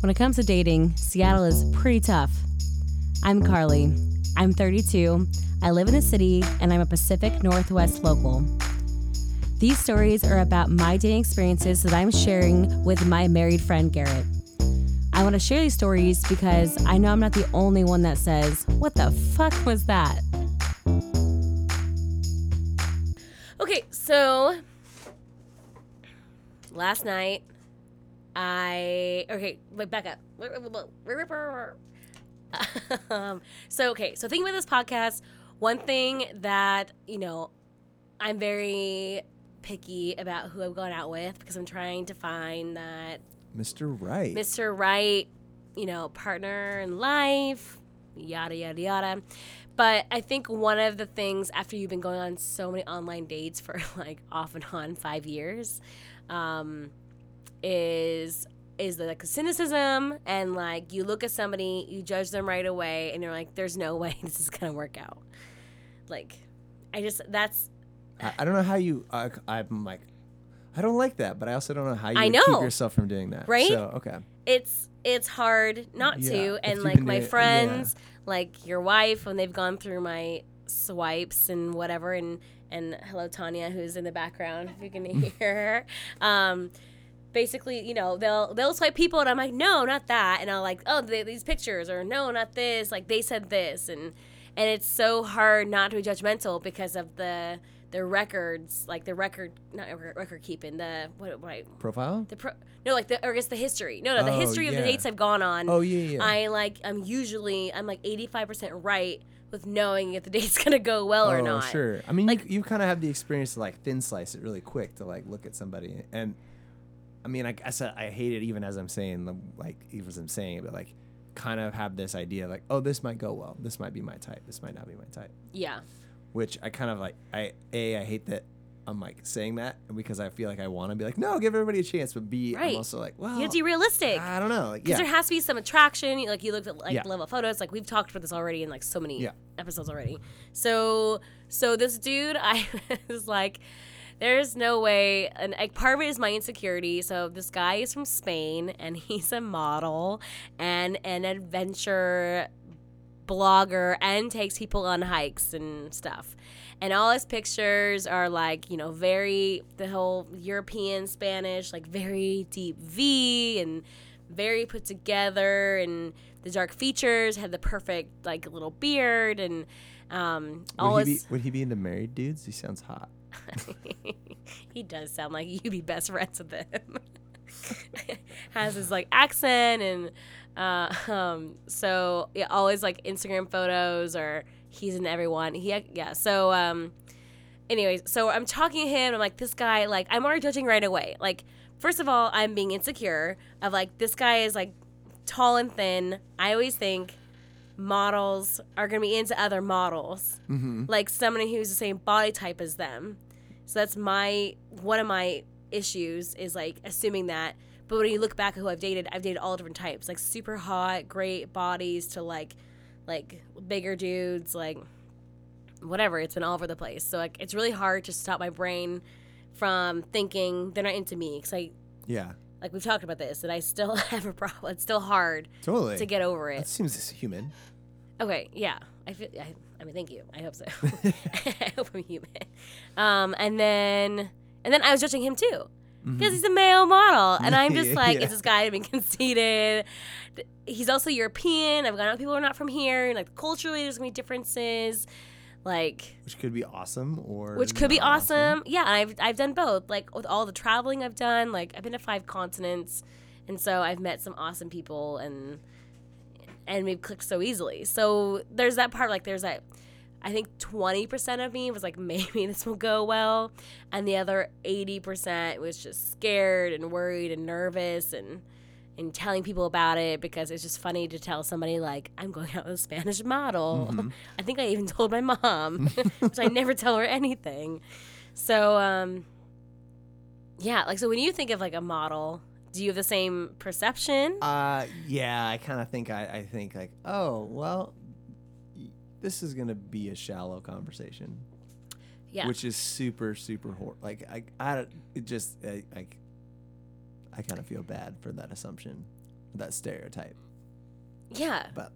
When it comes to dating, Seattle is pretty tough. I'm Carly. I'm 32. I live in the city and I'm a Pacific Northwest local. These stories are about my dating experiences that I'm sharing with my married friend Garrett. I want to share these stories because I know I'm not the only one that says, What the fuck was that? Okay, so last night I okay, wait, back up. um, so okay, so thinking about this podcast, one thing that you know, I'm very picky about who I've gone out with because I'm trying to find that Mr. Right. Mr. Right, you know, partner in life, yada yada yada. But I think one of the things after you've been going on so many online dates for like off and on five years, um, is is the like cynicism and like you look at somebody, you judge them right away, and you're like, "There's no way this is gonna work out." Like, I just that's I, I don't know how you. Uh, I'm like, I don't like that, but I also don't know how you I would keep yourself from doing that. Right? So okay. it's it's hard not Yeah, to and like my friends like your wife when they've gone through my swipes and whatever and and hello tanya who's in the background if you can hear her um basically you know they'll they'll swipe people and i'm like no not that and i'll like oh they, these pictures or no not this like they said this and and it's so hard not to be judgmental because of the the records like the record not record, keeping the what, what Profile. the pro no like the or I guess the history no no the Oh, history of the dates I've gone on Oh, yeah, yeah. I like I'm usually I'm like 85 percent right with knowing if the date's gonna go well or oh, not sure. I mean, Like- you, you kind of have the experience to like thin slice it really quick to like look at somebody, and I mean, I guess I, I hate it even as I'm saying like even as I'm saying it, but like kind of have this idea like, oh, this might go well, this might be my type, this might not be my type, yeah which I kind of like. I a I hate that. I'm like saying that because I feel like I want to be like, no, give everybody a chance, but B, Right. am also like, well, you have to be realistic I don't know, like, because yeah, there has to be some attraction like you looked at like Yeah. level photos like we've talked about this already in like so many Yeah. episodes already so so this dude I was like there's no way and like part of it is my insecurity so this guy is from spain and he's a model and an adventure blogger and takes people on hikes and stuff and all his pictures are like you know very the whole european spanish like very deep v and very put together and the dark features had the perfect like little beard and um all would he, be, would he be into married dudes? He sounds hot. he does sound like you'd be best friends with him. Has his like accent and uh, um, so yeah, always like Instagram photos or he's in everyone. He yeah. So um, anyways, so I'm talking to him. I'm like, this guy like I'm already judging right away. Like first of all, I'm being insecure of like this guy is like tall and thin. I always think models are gonna be into other models mm-hmm. like somebody who's the same body type as them. So that's my one of my issues is like assuming that. But when you look back at who I've dated, I've dated all different types, like super hot, great bodies to like like bigger dudes, like whatever. It's been all over the place. So like it's really hard to stop my brain from thinking they're not into me because I Yeah, like we've talked about this and I still have a problem. It's still hard totally. to get over it. That seems human. Okay, yeah. I feel. I, I mean, thank you. I hope so. I hope I'm human. Um, and then And then I was judging him too. Because he's a male model. And I'm just like, Mm-hmm. Yeah. is this guy being conceited? He's also European. I've gone out with people who are not from here. And like culturally, there's going to be differences. Like, Which could be awesome or which could be not awesome. Yeah, I've I've done both. Like with all the traveling I've done, like I've been to five continents, and so I've met some awesome people, and and we've clicked so easily. So there's that part. Like there's that. I think 20% of me was like, maybe this will go well. And the other 80% was just scared and worried and nervous and and telling people about it because it's just funny to tell somebody like I'm going out with a Spanish model. I think I even told my mom, which I never tell her anything. So um yeah, like so when you think of like a model, do you have the same perception? Uh, yeah, I kind of think I, I think like, oh well, this is gonna be a shallow conversation, yeah. which is super super hor- like I I it just I, I I kind of feel bad for that assumption, that stereotype, yeah. but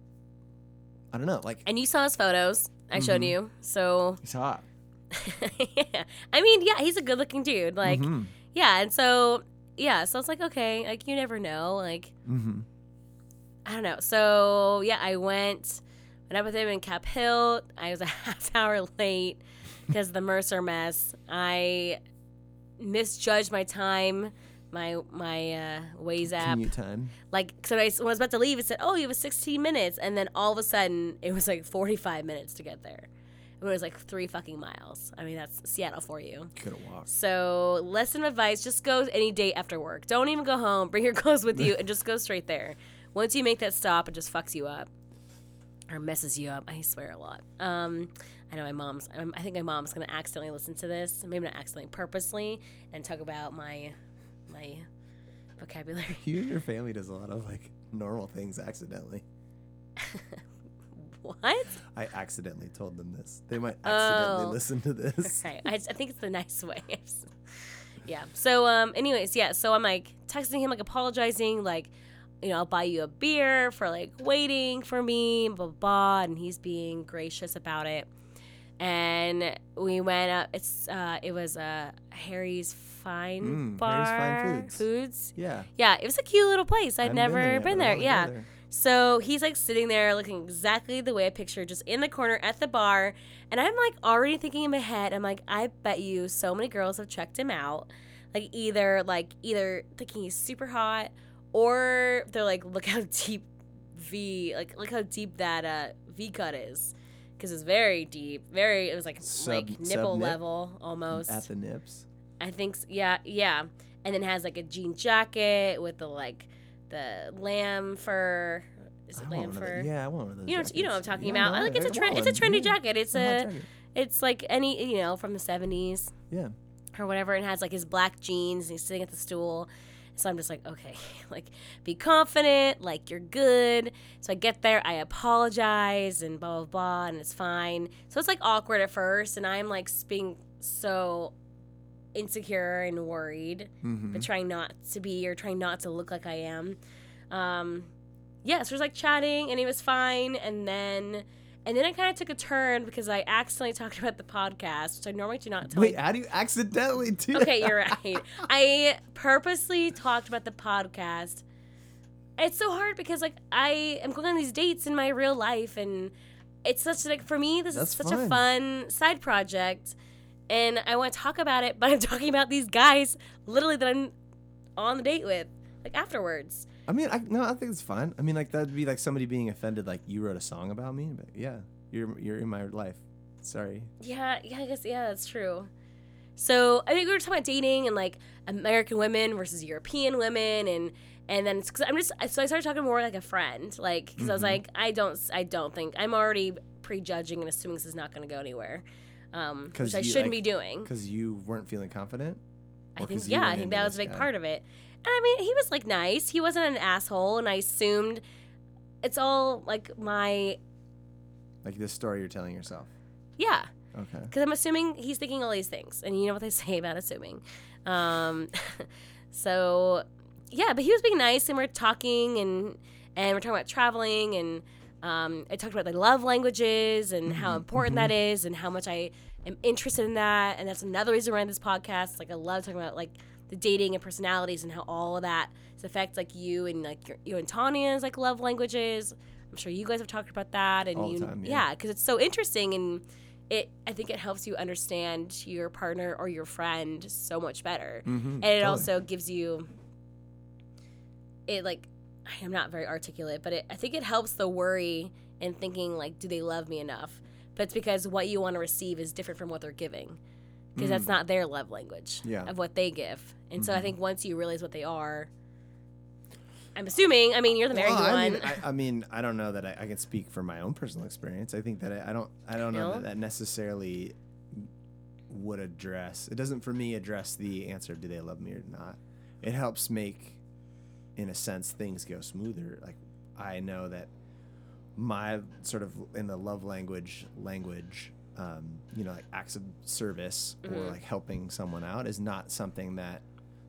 I don't know, like And you saw his photos. I showed Mhm. you. So he's hot. yeah. I mean, yeah, he's a good-looking dude. Like, Mhm. yeah, and so yeah, so it's like okay, like you never know, like Mhm. I don't know. So yeah, I went went up with him in Cap Hill. I was a half hour late because the Mercer mess. I misjudged my time, my my uh, Waze app. time. Like, so I, when I was about to leave, it said, "Oh, you have 16 minutes," and then all of a sudden, it was like 45 minutes to get there. It was like three fucking miles. I mean, that's Seattle for you. Could have walked. So, lesson of advice: just go any day after work. Don't even go home. Bring your clothes with you, and just go straight there. Once you make that stop, it just fucks you up or messes you up. I swear a lot. Um, I know my mom's. um, I think my mom's gonna accidentally listen to this. Maybe not accidentally, purposely, and talk about my my vocabulary. You and your family does a lot of like normal things accidentally. what? I accidentally told them this. They might accidentally Oh. listen to this. Right. I, I think it's the nice way. yeah. So, um, anyways, yeah. So I'm like texting him, like apologizing, like, you know, I'll buy you a beer for like waiting for me, blah, blah, blah. And he's being gracious about it. And we went up, it's, uh, it was, uh, Harry's Fine Mm, Harry's Bar. Fine Foods. Foods. Yeah. Yeah. It was a cute little place. I'd I've never been but I there. Yeah. there. So he's like sitting there looking exactly the way I pictured, just in the corner at the bar. And I'm like already thinking in my head, I'm like, I bet you so many girls have checked him out. Like either like either thinking he's super hot or they're like, look how deep V like look how deep that uh V cut is. Cause it's very deep. Very it was like Sub- like nipple level almost. At the nips. I think yeah, yeah. And then has like a jean jacket with the like the lamb fur. Is it want lam one of fur? Yeah, I want one of those. You know, you know what I'm talking Yeah, about. no, I like it's a trend. It's a trendy Yeah. jacket. It's a, it's like any you know from the '70s Yeah. or whatever, and has like his black jeans. And he's sitting at the stool. So I'm just like, okay, like be confident, like you're good. So I get there, I apologize, and blah blah blah, and it's fine. So it's like awkward at first, and I'm like being so insecure and worried Mm-hmm. but trying not to be or trying not to look like I am. Um, yeah, so it was like chatting and it was fine. And then, and then I kind of took a turn because I accidentally talked about the podcast, which I normally do not tell. Wait, how do you accidentally do okay, you're right. I purposely talked about the podcast. It's so hard because like I am going on these dates in my real life and it's such like for me this That's is such a fun. fun side project and I want to talk about it, but I'm talking about these guys literally that I'm on the date with like afterwards. I mean, I no, I think it's fine. I mean, like that'd be like somebody being offended, like you wrote a song about me. But yeah, you're you're in my life. Sorry. Yeah, yeah, I guess yeah, that's true. So I think we were talking about dating and like American women versus European women, and and then cause I'm just so I started talking more like a friend, like because I was Mhm. like I don't I don't think I'm already prejudging and assuming this is not going to go anywhere, um, which I you, shouldn't like- be doing. Because you weren't feeling confident. I think yeah, I think that was a big guy? part of it. And I mean, he was like nice. He wasn't an asshole, and I assumed it's all like my Like this story you're telling yourself. yeah. Okay. because I'm assuming he's thinking all these things, and you know what they say about assuming. Um, so yeah, but he was being nice, and we're talking, and and we're talking about traveling, and um, I talked about the love languages and how Mhm, important that is, and how much I am interested in that, and that's another reason why I did this podcast. Like I love talking about like the dating and personalities and how all of that affects like you and like your, you and Tanya's like love languages. I'm sure you guys have talked about that, and All you, time, yeah. yeah, because it's so interesting and it. I think it helps you understand your partner or your friend so much better, Mhm, and it totally. also gives you. It like, I am not very articulate, but it, I think it helps the worry and thinking like, do they love me enough? But it's because what you want to receive is different from what they're giving, because that's not their love language Mm. Yeah. Mm-hmm. of what they give. And so I think once you realize what they are, I'm assuming. I mean, you're the married Well, I one. mean, I, I mean, I don't know that I, I can speak for my own personal experience. I think that I, I don't, I don't know No? that that necessarily would address. It doesn't for me address the answer: do they love me or not? It helps make, in a sense, things go smoother. Like I know that my sort of in the love language language, um, you know, like acts of service or Mm-hmm. like helping someone out is not something that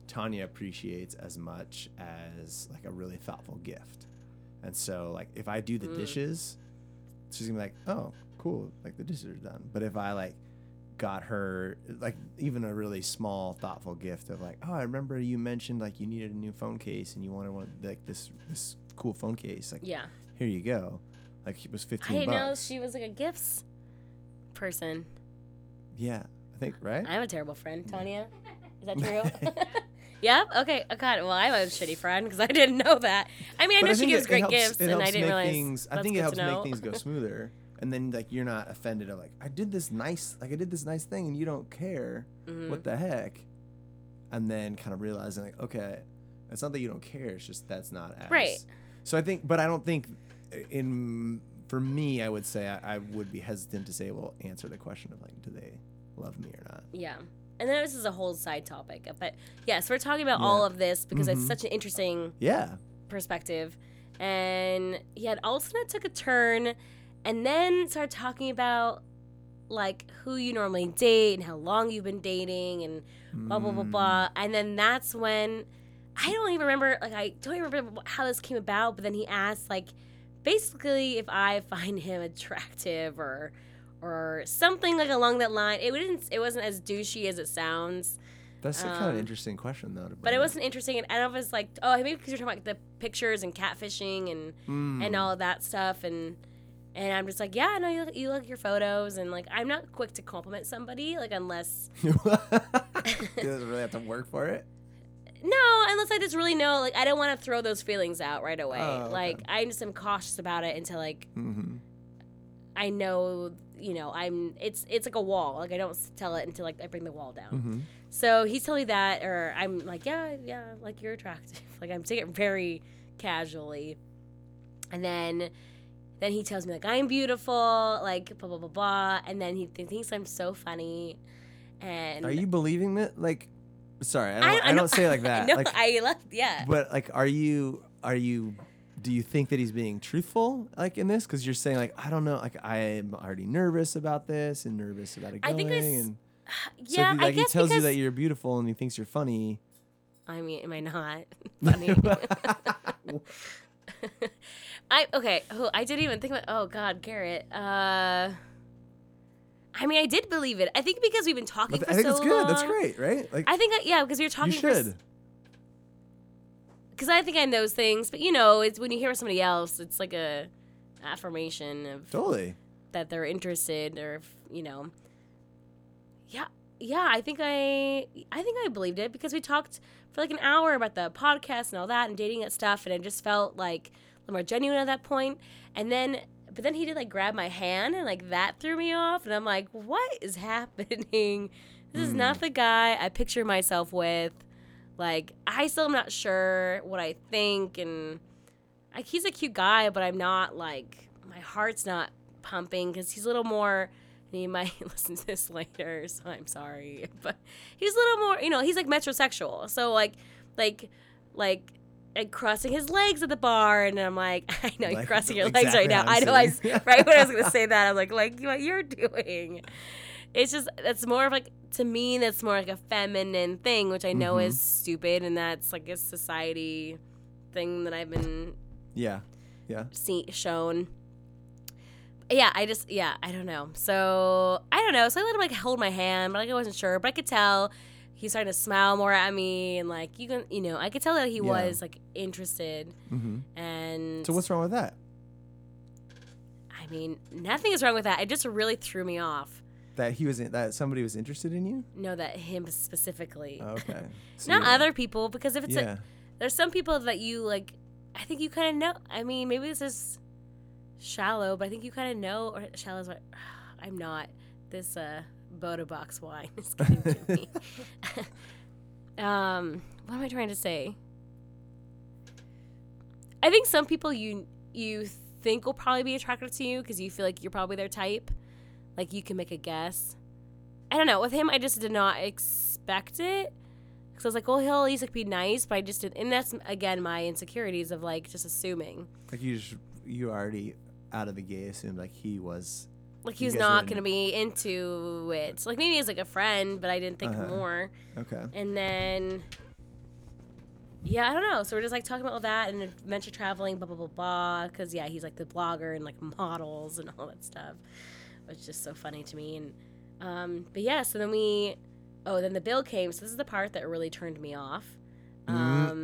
Tanya appreciates as much as like a really thoughtful gift. And so like if I do the Mm. dishes, she's gonna be like, Oh, cool, like the dishes are done. But if I like got her like even a really small thoughtful gift of like, Oh, I remember you mentioned like you needed a new phone case and you wanted one like this this cool phone case. Like yeah, here you go. Like it was I fifteen didn't know bucks. she was like a gifts person. yeah. I think right? I'm a terrible friend, Tanya. Is that true? yeah. Okay. Oh God. Well, I'm a shitty friend because I didn't know that. I mean, I But know she gives great helps- gifts, and I didn't realize. Things, I think it helps make things go smoother, and then like you're not offended of like I did this nice, like I did this nice thing, and you don't care. Mm-hmm. What the heck? And then kind of realizing like, okay, it's not that you don't care. It's just that's not as Right. So I think, but I don't think in for me, I would say I, I would be hesitant to say, well, answer the question of like, do they love me or not? Yeah. And then this is a whole side topic, but yes, we're talking about all of this because it's Mhm. such an interesting Yeah. perspective. And yeah, it all of a sudden took a turn and then start talking about like who you normally date and how long you've been dating and blah blah blah Mm. blah. And then that's when I don't even remember like I don't even remember how this came about, but then he asked like basically if I find him attractive or or something like along that line. It didn't it wasn't as douchey as it sounds. That's a kind Um, of interesting question though. But it up. wasn't interesting, and I don't know if it's like, oh, maybe because you're talking about the pictures and catfishing and Mm. and all of that stuff, and and I'm just like, yeah, no, you look, you look your photos, and like I'm not quick to compliment somebody, like unless doesn't really have to work for it. no, unless I just really know, like I don't want to throw those feelings out right away. Oh, okay. Like I just am cautious about it until like Mm-hmm. I know, you know, I'm. It's it's like a wall. Like I don't tell it until like I bring the wall down. Mm-hmm. So he's telling me that, or I'm like, yeah, yeah, like you're attractive. Like I'm taking it very casually, and then, then he tells me like I'm beautiful, like blah blah blah blah, and then he th- thinks I'm so funny, and Are you believing that? Like, sorry, I don't, I, I, I don't say like that. no, like, I left. Yeah, but like, are you? Are you? Do you think that he's being truthful, like in this? Because you're saying like, I don't know, like I'm already nervous about this and nervous about it I going. think I s- and yeah. if he, like I guess he tells you that you're beautiful and he thinks you're funny. I mean, am I not funny? I okay. Oh, I didn't even think about. Oh God, Garrett. Uh, I mean, I did believe it. I think because we've been talking I think so that's good. long. That's great, right? Like I think yeah, because we were talking. you should. Because I think I know those things, but you know, it's when you hear somebody else, it's like a affirmation of Totally. that they're interested, or if, you know. Yeah, yeah. I think I, I think I believed it because we talked for like an hour about the podcast and all that and dating and stuff, and it just felt like little more genuine at that point. And then, but then he did like grab my hand, and like that threw me off, and I'm like, what is happening? This is not mm. the guy I picture myself with. Like, I still am not sure what I think, and like he's a cute guy, but I'm not like my heart's not pumping because he's a little more. And he might listen to this later, so I'm sorry, but he's a little more. You know, he's like metrosexual, so like, like, like. Like crossing his legs at the bar, and I'm like, I know you're Like, crossing your legs right now. I know I right when I was gonna say that, I'm like, like what you're doing. It's just that's more of like to me that's more like a feminine thing, which I know Mhm. is stupid, and that's like a society thing that I've been Yeah. Yeah. see, shown. yeah, I just yeah, I don't know. So I don't know. So I let him like hold my hand, but like I wasn't sure. But I could tell he's starting to smile more at me, and like you can, you know, I could tell that he Yeah. was like interested. hmm And So what's wrong with that? I mean, nothing is wrong with that. It just really threw me off. That he was in, that somebody was interested in you? No, that him specifically, Okay. So not yeah. other people. Because if it's Yeah. a, there's some people that you like. I think you kind of know. I mean, maybe this is shallow, but I think you kind of know. Or shallow is what I'm not. This uh, Bota Box wine is getting to me. um, what am I trying to say? I think some people you you think will probably be attracted to you because you feel like you're probably their type. Like you can make a guess. I don't know. With him, I just did not expect it. Because I was like, well, he'll at least like be nice, but I just did, and that's again my insecurities of like just assuming, Like you just you already out of the gate assumed like he was like he's not gonna be into it. Like maybe he's like a friend, but I didn't think Uh-huh. more. okay. And then, yeah, I don't know. So we're just like talking about all that and adventure traveling, blah blah blah blah. Because yeah, he's like the blogger and like models and all that stuff, which is just so funny to me. And um, but yeah, so then we, oh, then the bill came. So this is the part that really turned me off. Um,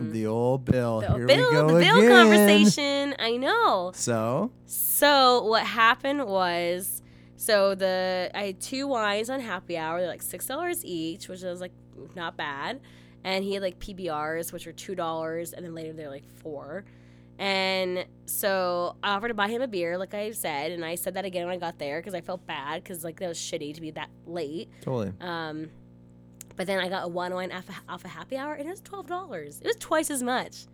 Mm, the old bill. the Here bill, we go the bill again. conversation. I know. So So what happened was, so the I had two wines on happy hour. They're like six dollars each, which was like not bad. And he had like PBRs, which were two dollars, and then later they're like four. And so I offered to buy him a beer, like I said, and I said that again when I got there because I felt bad because like that was shitty to be that late. totally. Um, but then I got a one wine off a, off a happy hour, and it was twelve dollars. It was twice as much.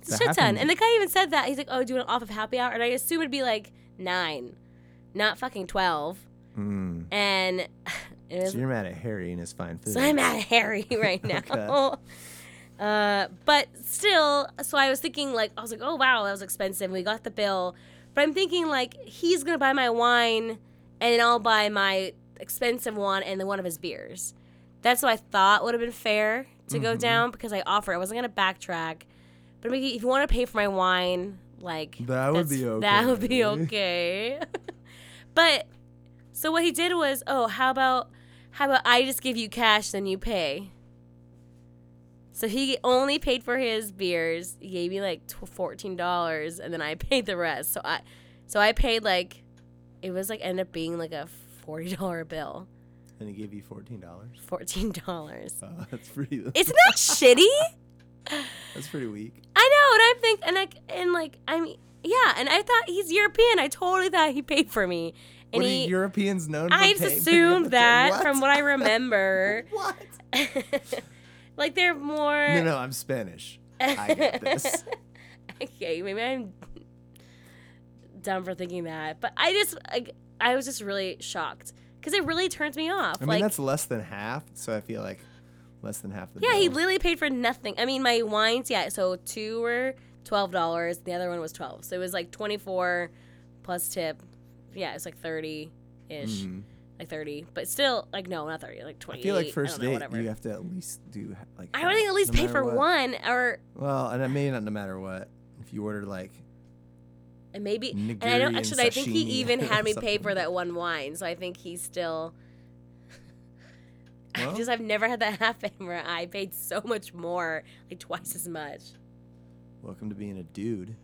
It's a shit ton. And the guy even said that he's like, "Oh, doing it off of happy hour," and I assume it'd be like nine, not fucking twelve. Mm. And was, So you're mad at Harry and his fine food. so I'm mad at Harry right now. Uh, but still, so I was thinking like I was like, oh wow, that was expensive. We got the bill, but I'm thinking like he's gonna buy my wine, and then I'll buy my expensive one and then one of his beers. That's what I thought would have been fair to go down because I offered. I wasn't gonna backtrack, but if you want to pay for my wine, like That would be okay. That would be okay. but so what he did was, oh, how about how about I just give you cash, then you pay. So he only paid for his beers. He gave me like fourteen dollars, and then I paid the rest. So I, so I paid like, it was like ended up being like a forty dollar bill. And he gave you fourteen dollars. Fourteen dollars. Oh, that's pretty. Isn't that shitty? that's pretty weak. I know, and I think, and like, and like, I mean, yeah, and I thought he's European. I totally thought he paid for me, and what are he. Europeans known? I just assumed that What? from what I remember. what? like they're more. No, no, I'm Spanish. I get this. okay, maybe I'm dumb for thinking that, but I just like I was just really shocked because it really turns me off. I mean, like, that's less than half, so I feel like less than half the. yeah, he literally paid for nothing. I mean, my wines, yeah, so two were twelve dollars, the other one was twelve, so it was like twenty four plus tip. Yeah, it's like thirty ish, Mhm. like thirty, but still, like no, not thirty, like twenty. I feel like first date, whatever. you have to at least do like. I would think at least no pay for what. one, or Well, and I mean, not no matter what. If you order like, and maybe, and I don't actually. I think he even had me pay for that one wine, so I think he's still. I Well. just I've never had that happen where I paid so much more, like twice as much. Welcome to being a dude.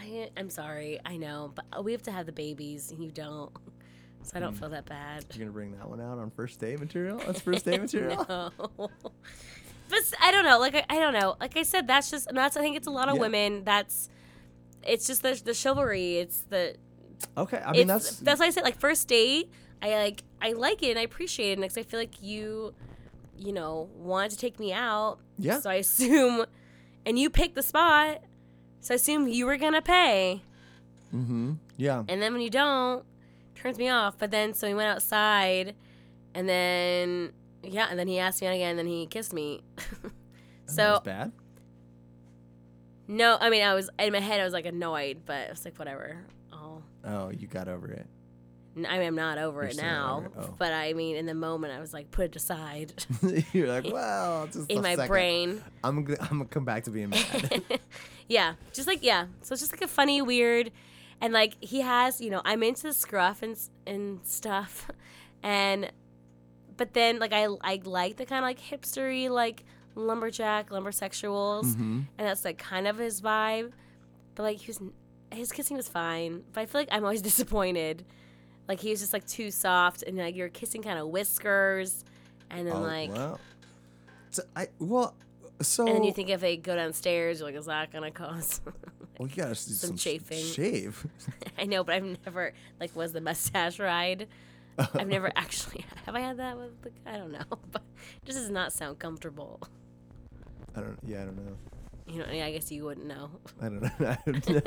I, I'm sorry, I know, but we have to have the babies, and you don't, so I don't mm. feel that bad. You're gonna bring that one out on first date material. That's first date material. no. But I don't know. Like I, I don't know. Like I said, that's just and that's I think it's a lot of Yeah. women. That's it's just the the chivalry. It's the Okay, I mean it's, that's that's why I said like first date. I like I like it and I appreciate it because I feel like you, you know, wanted to take me out. Yeah. So I assume, and you picked the spot, so I assume you were gonna pay. mm-hmm. Yeah. And then when you don't, turns me off. But then so we went outside, and then yeah, and then he asked me out again, and then he kissed me. So bad. no, I mean I was in my head I was like annoyed, but it was like whatever. Oh, Oh, you got over it. N- I mean I'm not over You're it now, over it. Oh. but I mean in the moment I was like put it aside You're like, well, just in my second. brain. I'm gonna, I'm gonna come back to being mad. yeah, just like yeah. So it's just like a funny, weird, and like he has, you know, I'm into scruff and and stuff, and but then like I I like the kind of like hipstery like lumberjack lumbersexuals, Mm-hmm. and that's like kind of his vibe. But like he was, his kissing was fine, but I feel like I'm always disappointed. Like he was just like too soft, and like you're kissing kind of whiskers, and then Oh, like. well. So I well, so And then you think if they go downstairs, you're like, is that gonna cause? well, you gotta do some, some chafing. Shave. I know, but I've never like was the mustache ride. I've never actually have I had that with the I don't know, but it just does not sound comfortable. I don't. Yeah, I don't know. You know, yeah, I guess you wouldn't know. I don't know. I don't know.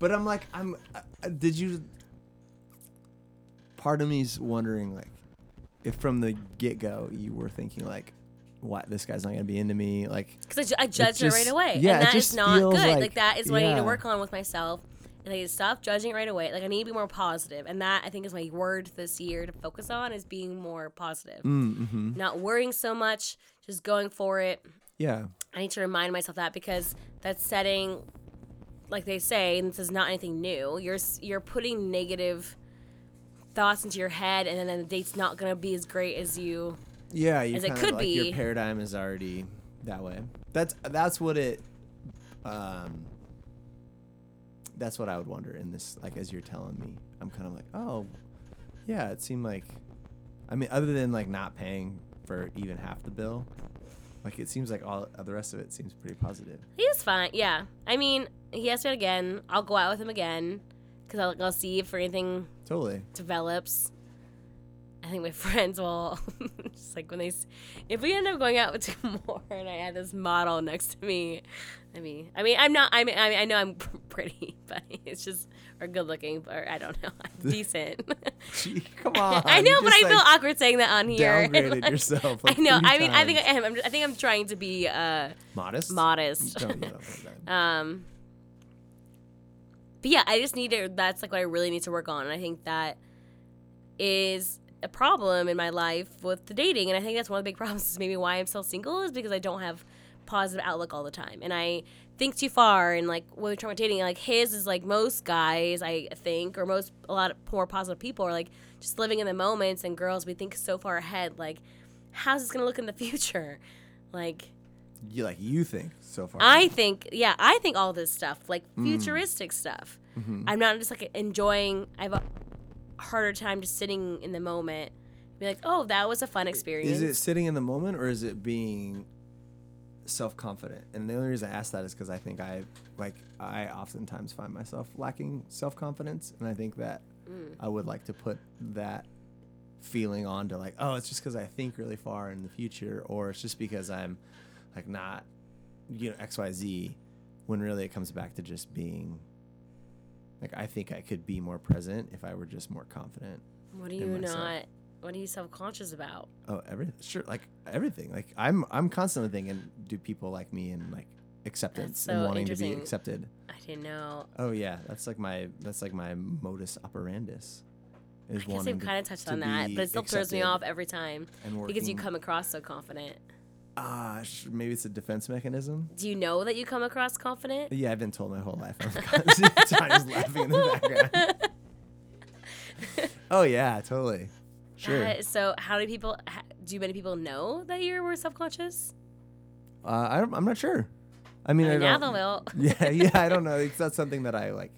but I'm like, I'm. Uh, did you? Part of me's wondering, like, if from the get go you were thinking like, what this guy's not gonna be into me, like, Because I, ju- I judged it, right away, yeah, and that is just not good. Like, like- that is what I need to work on with myself, and I need to stop judging it right away. Like I need to be more positive, and that I think is my word this year to focus on is being more positive, mm-hmm. not worrying so much, just going for it. yeah, I need to remind myself that because that's setting, like they say, and this is not anything new. You're you're putting negative thoughts into your head, and then the date's not gonna be as great as you. yeah, you As it kind could of like be. your paradigm is already that way. That's that's what it. Um. That's what I would wonder in this, like as you're telling me, I'm kind of like, oh, yeah, it seemed like, I mean, other than like not paying for even half the bill, like it seems like all the rest of it seems pretty positive. He was fine. Yeah, I mean, he asked me again. I'll go out with him again because I'll, I'll see if anything Totally. develops. I think my friends will just like when they, if we end up going out with two more, and I had this model next to me, I mean, I mean, I'm not, I mean, I, mean, I know I'm pretty, but it's just or good looking, or I don't know, I'm decent. Gee, come on. I know, but I just, feel awkward saying that on here. downgraded Like, yourself, Like I know. I mean, I think I am. I'm, I think I'm trying to be uh, modest. modest. Don't, you don't think that. Um, but yeah, I just need to. That's like what I really need to work on, and I think that is a problem in my life with the dating, and I think that's one of the big problems. Is maybe why I'm still single is because I don't have positive outlook all the time, and I think too far. And like when we're about dating, like his is like most guys, I think, or most a lot of more positive people are like just living in the moments, and girls we think so far ahead, like how's this gonna look in the future, like. You like you think so far. I think, yeah, I think all this stuff, like Mm. futuristic stuff. Mm-hmm. I'm not just like enjoying. I have a harder time just sitting in the moment, be like, oh, that was a fun experience. Is it sitting in the moment or is it being self confident? And the only reason I ask that is because I think I like I oftentimes find myself lacking self confidence, and I think that Mm. I would like to put that feeling on to like, oh, it's just because I think really far in the future, or it's just because I'm like not, you know, X Y Z, when really it comes back to just being. Like I think I could be more present if I were just more confident. what are you not? What are you self conscious about? Oh, everything. Sure, like everything. Like I'm, I'm constantly thinking, do people like me and like acceptance so and wanting to be accepted? I didn't know. Oh yeah, that's like my, that's like my modus operandus. Is I guess we've kind of touched to on that, but it still throws me off every time because you come across so confident. Ah, sh- maybe it's a defense mechanism. Do you know that you come across confident? Yeah, I've been told my whole life. Just laughing in the background. oh yeah, totally. Sure. Uh, so, how do people? Do many people know that you were self conscious? Uh, I I'm not sure. I mean, I, I mean, now don't. they will. Yeah, yeah. I don't know. It's not something that I like.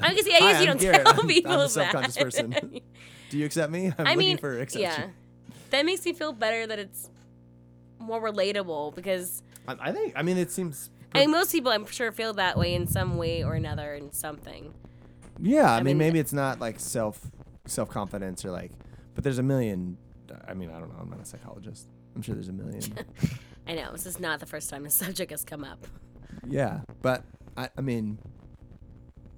I guess, I guess you don't Garrett. tell I'm- people I'm a that. self-conscious person. Do you accept me? I'm I looking mean, for yeah, that makes me feel better that it's more relatable because I, I think. I mean, it seems. I mean, most people I'm sure feel that way in some way or another in something. Yeah, I, mean, mean- maybe it's not like self self confidence or like, but there's a million. I mean, I don't know. I'm not a psychologist. I'm sure there's a million. I know this is not the first time this subject has come up. yeah, but I, I mean,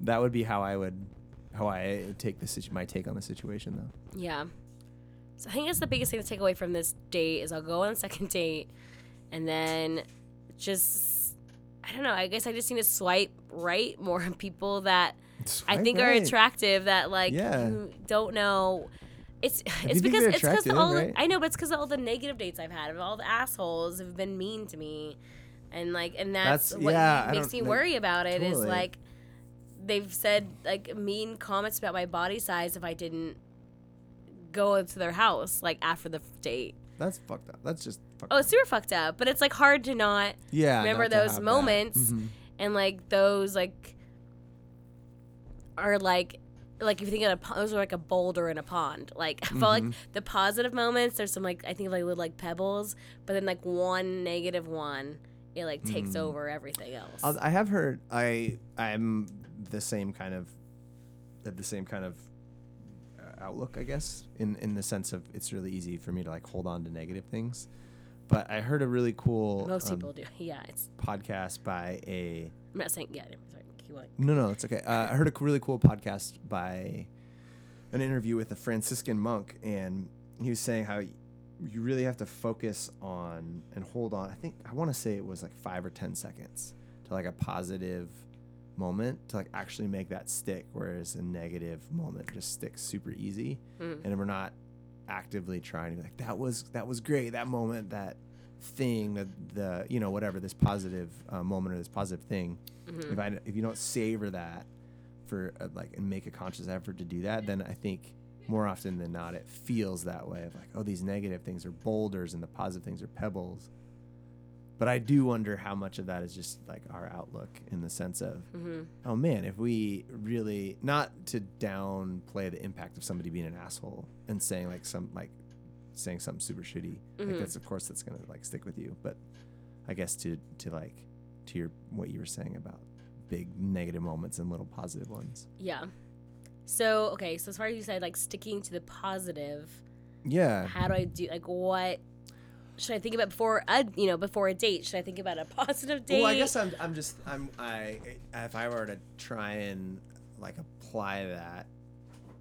that would be how I would, how I take the situ- my take on the situation though. Yeah. So I think that's the biggest thing to take away from this date is I'll go on a second date and then just I don't know, I guess I just need to swipe right more on people that I Swipe think are attractive that like Yeah. don't know it's it's because it's because all right? I know, but it's because all the negative dates I've had, of all the assholes have been mean to me, and like, and that's, That's- what yeah, makes me worry about it. Is totally. like they've said like mean comments about my body size if I didn't go into their house like after the date. That's fucked up. That's just fucked Oh, up. it's super fucked up. But it's like hard to not Yeah. remember not those moments Mhm. and like those like are like like if you think of a, those are like a boulder in a pond. Like I felt like Mm-hmm. the positive moments, there's some like I think like little like pebbles, but then like one negative one, it like takes Mm. over everything else. I'll- I have heard. I I'm the same kind of the same kind of outlook, I guess, in in the sense of it's really easy for me to like hold on to negative things. But I heard a really cool Most um, people do. Yeah, it's. podcast by a I'm not saying. Yeah, sorry. Keep going. No, no, it's okay. Uh, I heard a really cool podcast by an interview with a Franciscan monk, and he was saying how you really have to focus on and hold on. I think I want to say it was like five or ten seconds to like a positive moment to like actually make that stick, whereas a negative moment just sticks super easy, and we're not actively trying to be like that was that was great. That moment that thing the, the you know whatever this positive uh, moment or this positive thing. If I if you don't savor that for uh, like and make a conscious effort to do that, then I think more often than not it feels that way of like oh these negative things are boulders and the positive things are pebbles. But I do wonder how much of that is just like our outlook in the sense of mm-hmm. oh man if we really not to downplay the impact of somebody being an asshole and saying like some like saying something super shitty like mm-hmm. that's of course that's gonna like stick with you but I guess to to like to your what you were saying about big negative moments and little positive ones. Yeah. So okay, so as far as you said, like sticking to the positive, Yeah. how do I do? Like, what should I think about before a you know before a date? Should I think about a positive date? Well, I guess I'm I'm just I'm I if I were to try and like apply that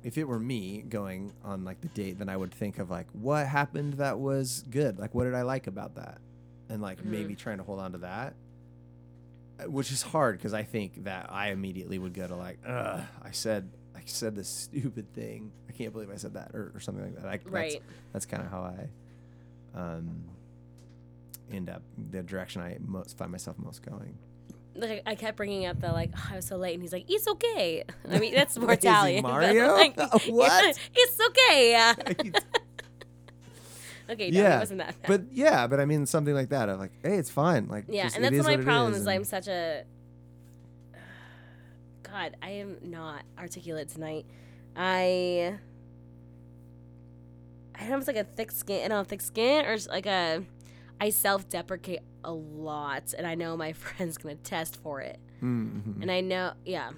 if it were me going on like the date, then I would think of like what happened that was good. Like what did I like about that? And like maybe trying to hold on to that. Uh, Which is hard because I think that I immediately would go to like, Ugh, I said I said this stupid thing. I can't believe I said that or, or something like that. I, that's, Right. That's kind of how I um end up the direction I most find myself most going. like I kept bringing up the like oh, I was so late, and he's like, "It's okay." I mean, that's more Italian. Mario? like, What? it's okay. Yeah. okay, no, yeah, it wasn't that. Bad. but yeah, but I mean something like that. I'm like, hey, it's fine. Like, yeah, just- and it that's my problem is, is I'm such a. God, I am not articulate tonight. I. I don't know if it's like a thick skin. I don't know, thick skin or like a. I self-deprecate a lot, and I know my friend's gonna test for it. Mhm. And I know, yeah.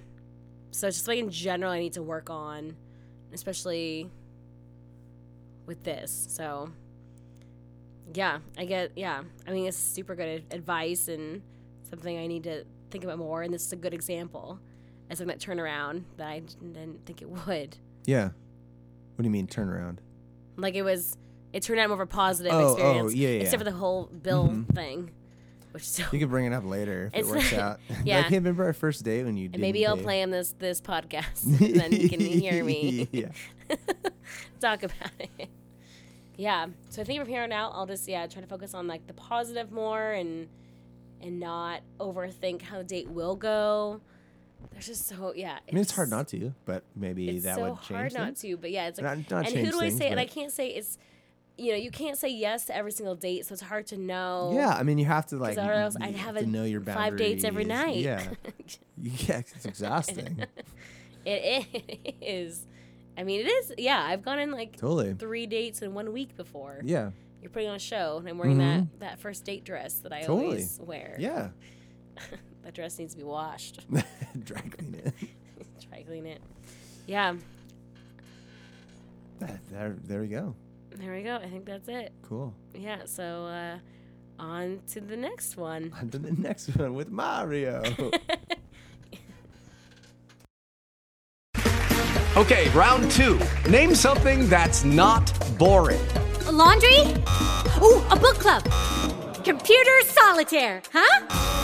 So it's just like in general, I need to work on, especially with this. So, yeah, I get, yeah. I mean, it's super good advice and something I need to think about more. And this is a good example as something that turnaround that I didn't think it would. yeah. What do you mean turn around? Like it was, it turned out more of a positive Oh, oh, experience. yeah, yeah, Except for the whole bill Mhm. thing, which so. You can bring it up later if it works like- out. yeah. I can't remember our first date when you. And maybe I'll didn't play him this this podcast, and then he can hear me. yeah. talk about it. Yeah. So I think from here on out, I'll just yeah try to focus on like the positive more and and not overthink how the date will go. There's just so yeah. I mean, it's hard not to, but maybe that so would change It's hard not things. to, but yeah, it's like Not- not and who do I things, say? And I can't say it's you know you can't say yes to every single date, so it's hard to know. Yeah, I mean, you have to like. Or else I'd have to a know your five dates every night. Yeah. yeah, it's exhausting. it is. I mean, it is. Yeah, I've gone in like totally. three dates in one week before. Yeah. You're putting on a show, and I'm wearing Mhm. that that first date dress that I Totally. always wear. Yeah. That dress needs to be washed. Dry clean it. Dry to clean it. Yeah, That- there, there we go. there we go. I think that's it. Cool. Yeah. So uh, on to the next one. On to the next one with Mario. Okay, round two. Name something that's not boring. A laundry? Ooh, a book club. Computer solitaire, huh?